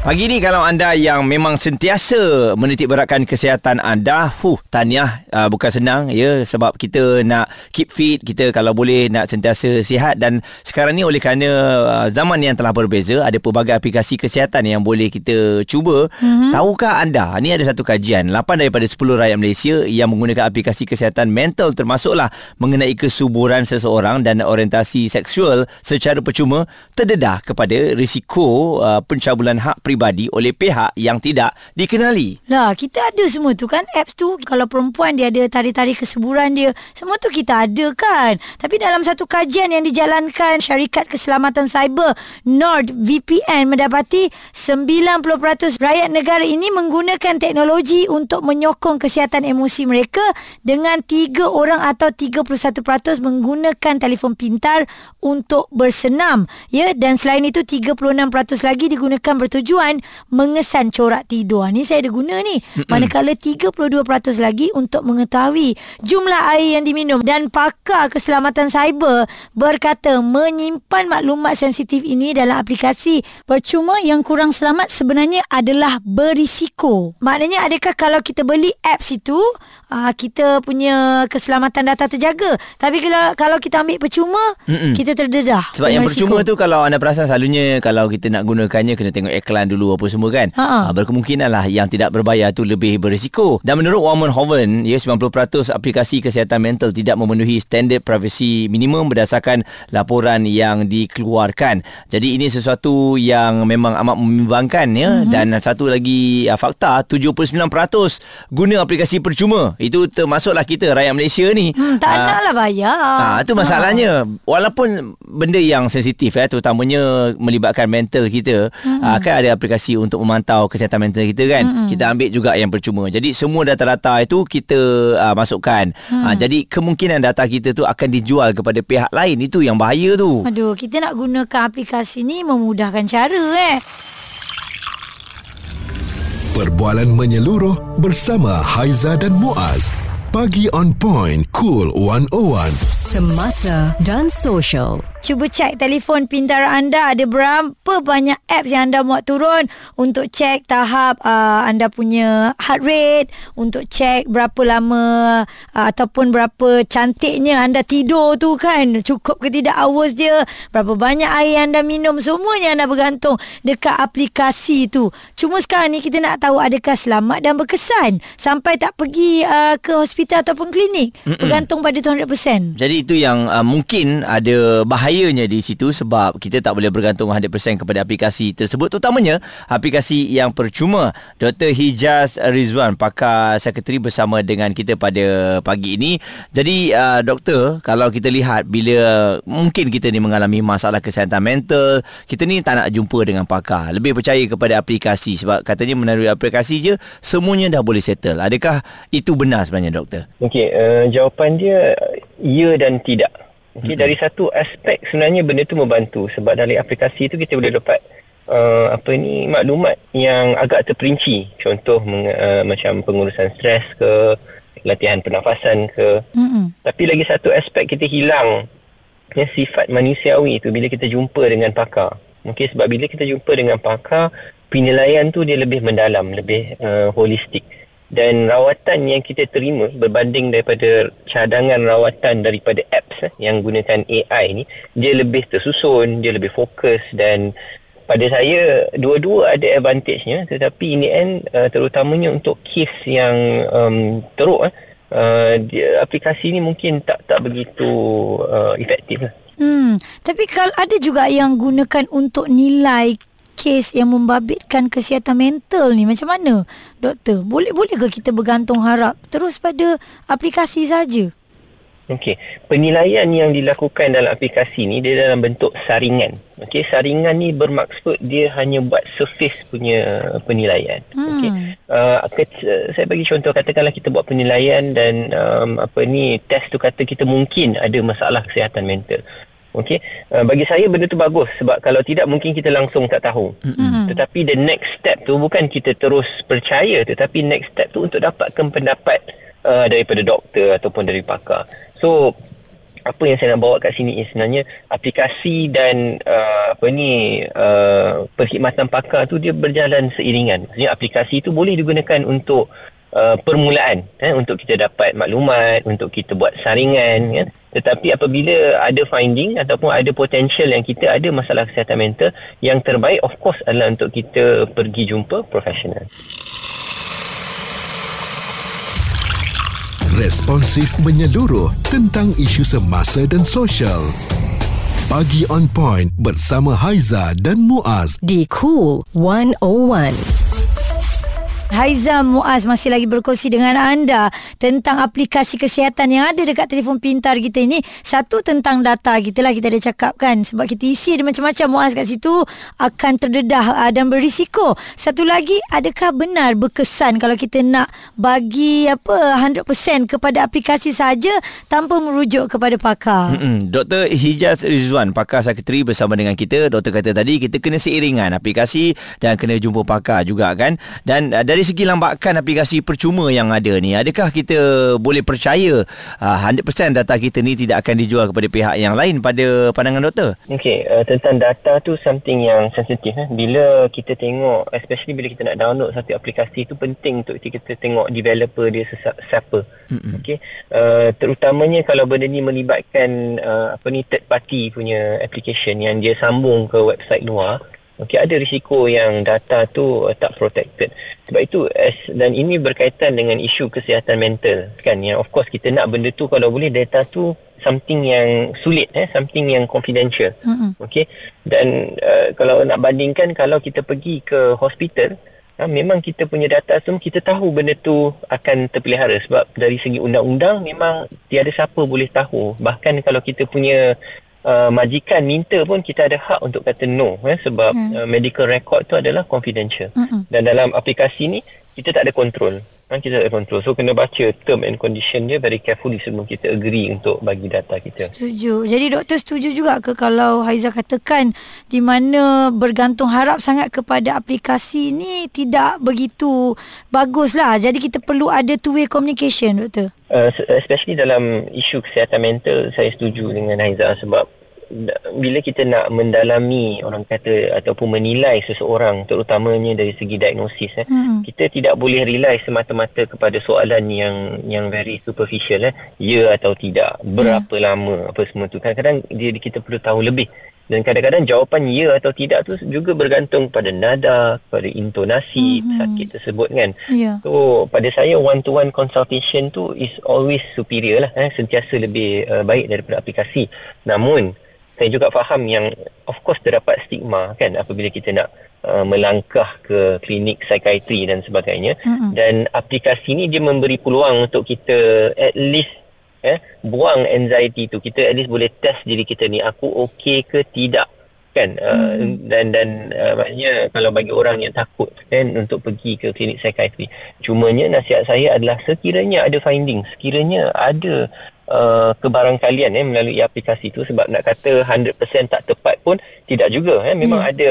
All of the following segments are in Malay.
Pagi ni kalau anda yang memang sentiasa menitik beratkan kesihatan anda, huh, tahniah uh, bukan senang ya sebab kita nak keep fit, kita kalau boleh nak sentiasa sihat dan sekarang ni oleh kerana uh, zaman yang telah berbeza, ada pelbagai aplikasi kesihatan yang boleh kita cuba. Mm-hmm. Tahukah anda, ni ada satu kajian, 8 daripada 10 rakyat Malaysia yang menggunakan aplikasi kesihatan mental termasuklah mengenai kesuburan seseorang dan orientasi seksual secara percuma terdedah kepada risiko uh, pencabulan hak peribadi oleh pihak yang tidak dikenali. Lah, kita ada semua tu kan apps tu. Kalau perempuan dia ada tarik-tarik kesuburan dia, semua tu kita ada kan. Tapi dalam satu kajian yang dijalankan Syarikat Keselamatan Cyber NordVPN mendapati 90% rakyat negara ini menggunakan teknologi untuk menyokong kesihatan emosi mereka dengan 3 orang atau 31% menggunakan telefon pintar untuk bersenam. Ya, dan selain itu 36% lagi digunakan bertujuan mengesan corak tidur. Ni saya ada guna ni. Manakala 32% lagi untuk mengetahui jumlah air yang diminum dan pakar keselamatan cyber berkata menyimpan maklumat sensitif ini dalam aplikasi percuma yang kurang selamat sebenarnya adalah berisiko. Maknanya adakah kalau kita beli apps itu uh, kita punya keselamatan data terjaga. Tapi kalau kalau kita ambil percuma Mm-mm. kita terdedah. Sebab yang percuma tu kalau anda perasan selalunya kalau kita nak gunakannya kena tengok iklan dulu apa semua kan. Ha-ha. Uh, berkemungkinan lah yang tidak berbayar tu lebih berisiko. Dan menurut Warman Hoven, ya 90% aplikasi kesihatan mental tidak memenuhi standard privacy minimum berdasarkan laporan yang dikeluarkan. Jadi ini sesuatu yang memang amat membimbangkan ya mm-hmm. dan satu lagi uh, fakta 79% guna aplikasi percuma. Itu termasuklah kita rakyat Malaysia ni. Hmm, tak Ah, nak lah bayar. Ah, itu masalahnya. Walaupun benda yang sensitif eh terutamanya melibatkan mental kita, mm-hmm. ah, kan ada aplikasi untuk memantau kesihatan mental kita kan. Mm-hmm. Kita ambil juga yang percuma. Jadi semua data-data itu kita ah, masukkan. Mm. Ah, jadi kemungkinan data kita tu akan dijual kepada pihak lain. Itu yang bahaya tu. Aduh, kita nak gunakan aplikasi ni memudahkan cara eh. Perbualan menyeluruh bersama Haiza dan Muaz. Pagi on point Cool 101. Semasa dan social. Cuba cek telefon pintar anda ada berapa banyak apps yang anda muat turun untuk cek tahap uh, anda punya heart rate, untuk cek berapa lama uh, ataupun berapa cantiknya anda tidur tu kan, cukup ke tidak hours dia, berapa banyak air anda minum, semuanya anda bergantung dekat aplikasi tu. Cuma sekarang ni kita nak tahu adakah selamat dan berkesan sampai tak pergi uh, ke hospital ataupun klinik. Mm-mm. Bergantung pada tu 100%. Jadi itu yang uh, mungkin ada bahayanya di situ sebab kita tak boleh bergantung 100% kepada aplikasi tersebut terutamanya aplikasi yang percuma. Dr. Hijaz Rizwan pakar sekretari bersama dengan kita pada pagi ini. Jadi uh, doktor kalau kita lihat bila mungkin kita ni mengalami masalah kesihatan mental, kita ni tak nak jumpa dengan pakar. Lebih percaya kepada aplikasi sebab katanya melalui aplikasi je semuanya dah boleh settle. Adakah itu benar sebenarnya doktor? Okey, uh, jawapan dia ya dan tidak. Okey, mm-hmm. dari satu aspek sebenarnya benda tu membantu sebab dari aplikasi tu kita boleh dapat uh, apa ni maklumat yang agak terperinci. Contoh meng, uh, macam pengurusan stres ke, latihan pernafasan ke. Mm-mm. Tapi lagi satu aspek kita hilang ya, sifat manusiawi tu bila kita jumpa dengan pakar. Mungkin sebab bila kita jumpa dengan pakar, penilaian tu dia lebih mendalam, lebih uh, holistik. Dan rawatan yang kita terima berbanding daripada cadangan rawatan daripada apps eh, yang gunakan AI ni, dia lebih tersusun, dia lebih fokus dan pada saya dua-dua ada advantage-nya tetapi in the end uh, terutamanya untuk kes yang um, teruk eh, uh, dia, aplikasi ni mungkin tak tak begitu uh, efektif lah. Hmm, tapi kalau ada juga yang gunakan untuk nilai kes yang membabitkan kesihatan mental ni macam mana doktor boleh boleh ke kita bergantung harap terus pada aplikasi saja Okey, penilaian yang dilakukan dalam aplikasi ni dia dalam bentuk saringan. Okey, saringan ni bermaksud dia hanya buat surface punya penilaian. Hmm. Okey. Uh, ke- saya bagi contoh katakanlah kita buat penilaian dan um, apa ni test tu kata kita mungkin ada masalah kesihatan mental. Okey, uh, bagi saya benda tu bagus sebab kalau tidak mungkin kita langsung tak tahu. Hmm. Tetapi the next step tu bukan kita terus percaya tetapi next step tu untuk dapatkan pendapat uh, daripada doktor ataupun dari pakar. So apa yang saya nak bawa kat sini sebenarnya aplikasi dan uh, apa ni uh, perkhidmatan pakar tu dia berjalan seiringan. Maksudnya aplikasi tu boleh digunakan untuk uh, permulaan eh, untuk kita dapat maklumat, untuk kita buat saringan kan. Tetapi apabila ada finding ataupun ada potential yang kita ada masalah kesihatan mental, yang terbaik of course adalah untuk kita pergi jumpa profesional. Responsif menyeluruh tentang isu semasa dan sosial. Pagi on point bersama Haiza dan Muaz. Di Cool 101. Haiza Muaz masih lagi berkongsi dengan anda tentang aplikasi kesihatan yang ada dekat telefon pintar kita ini. Satu tentang data kita lah kita ada cakap kan. Sebab kita isi ada macam-macam Muaz kat situ akan terdedah uh, dan berisiko. Satu lagi adakah benar berkesan kalau kita nak bagi apa 100% kepada aplikasi saja tanpa merujuk kepada pakar. Mm-mm. Dr. Hijaz Rizwan, pakar sekretari bersama dengan kita. Doktor kata tadi kita kena seiringan aplikasi dan kena jumpa pakar juga kan. Dan uh, dari dari segi lambakan aplikasi percuma yang ada ni adakah kita boleh percaya uh, 100% data kita ni tidak akan dijual kepada pihak yang lain pada pandangan doktor Okey, uh, tentang data tu something yang sensitif eh. Bila kita tengok especially bila kita nak download satu aplikasi tu penting untuk kita tengok developer dia siapa. Okey. Uh, terutamanya kalau benda ni melibatkan uh, apa ni third party punya application yang dia sambung ke website luar Okey, ada risiko yang data tu uh, tak protected. Sebab itu as, dan ini berkaitan dengan isu kesihatan mental kan yang of course kita nak benda tu kalau boleh data tu something yang sulit eh something yang confidential. Mm-hmm. Okey. Dan uh, kalau nak bandingkan kalau kita pergi ke hospital Ha, memang kita punya data tu kita tahu benda tu akan terpelihara sebab dari segi undang-undang memang tiada siapa boleh tahu bahkan kalau kita punya uh, majikan minta pun kita ada hak untuk kata no eh, sebab hmm. uh, medical record tu adalah confidential hmm. dan dalam aplikasi ni kita tak ada kontrol ha, kita tak ada kontrol so kena baca term and condition dia very carefully sebelum kita agree untuk bagi data kita. Setuju. Jadi doktor setuju juga ke kalau Haiza katakan di mana bergantung harap sangat kepada aplikasi ni tidak begitu bagus lah. Jadi kita perlu ada two way communication doktor? Uh, especially dalam isu kesihatan mental saya setuju dengan Haiza sebab bila kita nak mendalami orang kata ataupun menilai seseorang terutamanya dari segi diagnosis eh hmm. kita tidak boleh rely semata-mata kepada soalan yang yang very superficial eh ya atau tidak berapa hmm. lama apa semua tu kadang-kadang dia kita perlu tahu lebih dan kadang-kadang jawapan ya atau tidak tu juga bergantung pada nada, pada intonasi mm-hmm. sakit tersebut kan. Yeah. So pada saya one to one consultation tu is always superior lah eh sentiasa lebih uh, baik daripada aplikasi. Namun saya juga faham yang of course terdapat stigma kan apabila kita nak uh, melangkah ke klinik psikiatri dan sebagainya mm-hmm. dan aplikasi ni dia memberi peluang untuk kita at least eh buang anxiety tu kita at least boleh test diri kita ni aku okey ke tidak kan uh, hmm. dan dan uh, maknanya kalau bagi orang yang takut kan untuk pergi ke klinik psikiatri cumanya nasihat saya adalah sekiranya ada finding sekiranya ada uh, kebarangkalian eh melalui aplikasi tu sebab nak kata 100% tak tepat pun tidak juga eh memang hmm. ada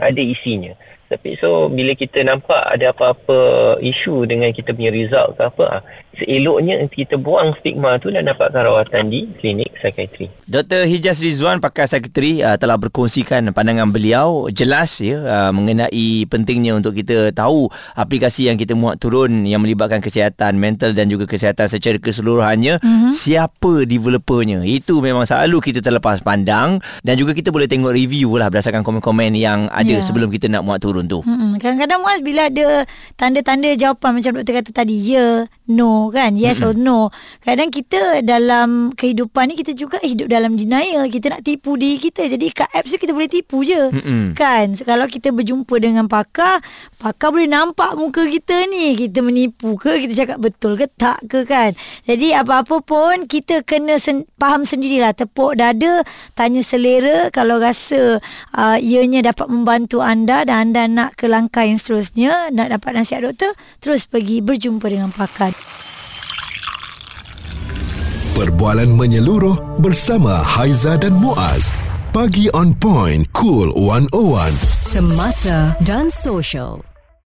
ada isinya tapi so bila kita nampak ada apa-apa isu dengan kita punya result ke apa ah, seeloknya kita buang stigma tu dan dapatkan rawatan di klinik psikiatri. Dr. Hijaz Rizwan pakar psikiatri uh, telah berkongsikan pandangan beliau jelas ya uh, mengenai pentingnya untuk kita tahu aplikasi yang kita muat turun yang melibatkan kesihatan mental dan juga kesihatan secara keseluruhannya mm-hmm. siapa developernya. Itu memang selalu kita terlepas pandang dan juga kita boleh tengok review lah berdasarkan komen-komen yang ada yeah. sebelum kita nak muat turun turun tu. Hmm, kadang-kadang Muaz bila ada tanda-tanda jawapan macam doktor kata tadi, ya, no kan, yes hmm. or no. Kadang kita dalam kehidupan ni kita juga hidup dalam denial. Kita nak tipu diri kita. Jadi kat apps tu kita boleh tipu je. Hmm. Kan? Kalau kita berjumpa dengan pakar, pakar boleh nampak muka kita ni. Kita menipu ke, kita cakap betul ke tak ke kan. Jadi apa-apa pun kita kena sen- faham sendirilah. Tepuk dada, tanya selera kalau rasa uh, ianya dapat membantu anda dan anda nak ke langkah yang seterusnya nak dapat nasihat doktor terus pergi berjumpa dengan pakar. Perbualan menyeluruh bersama Haiza dan Muaz. Pagi on point cool 101 semasa dan social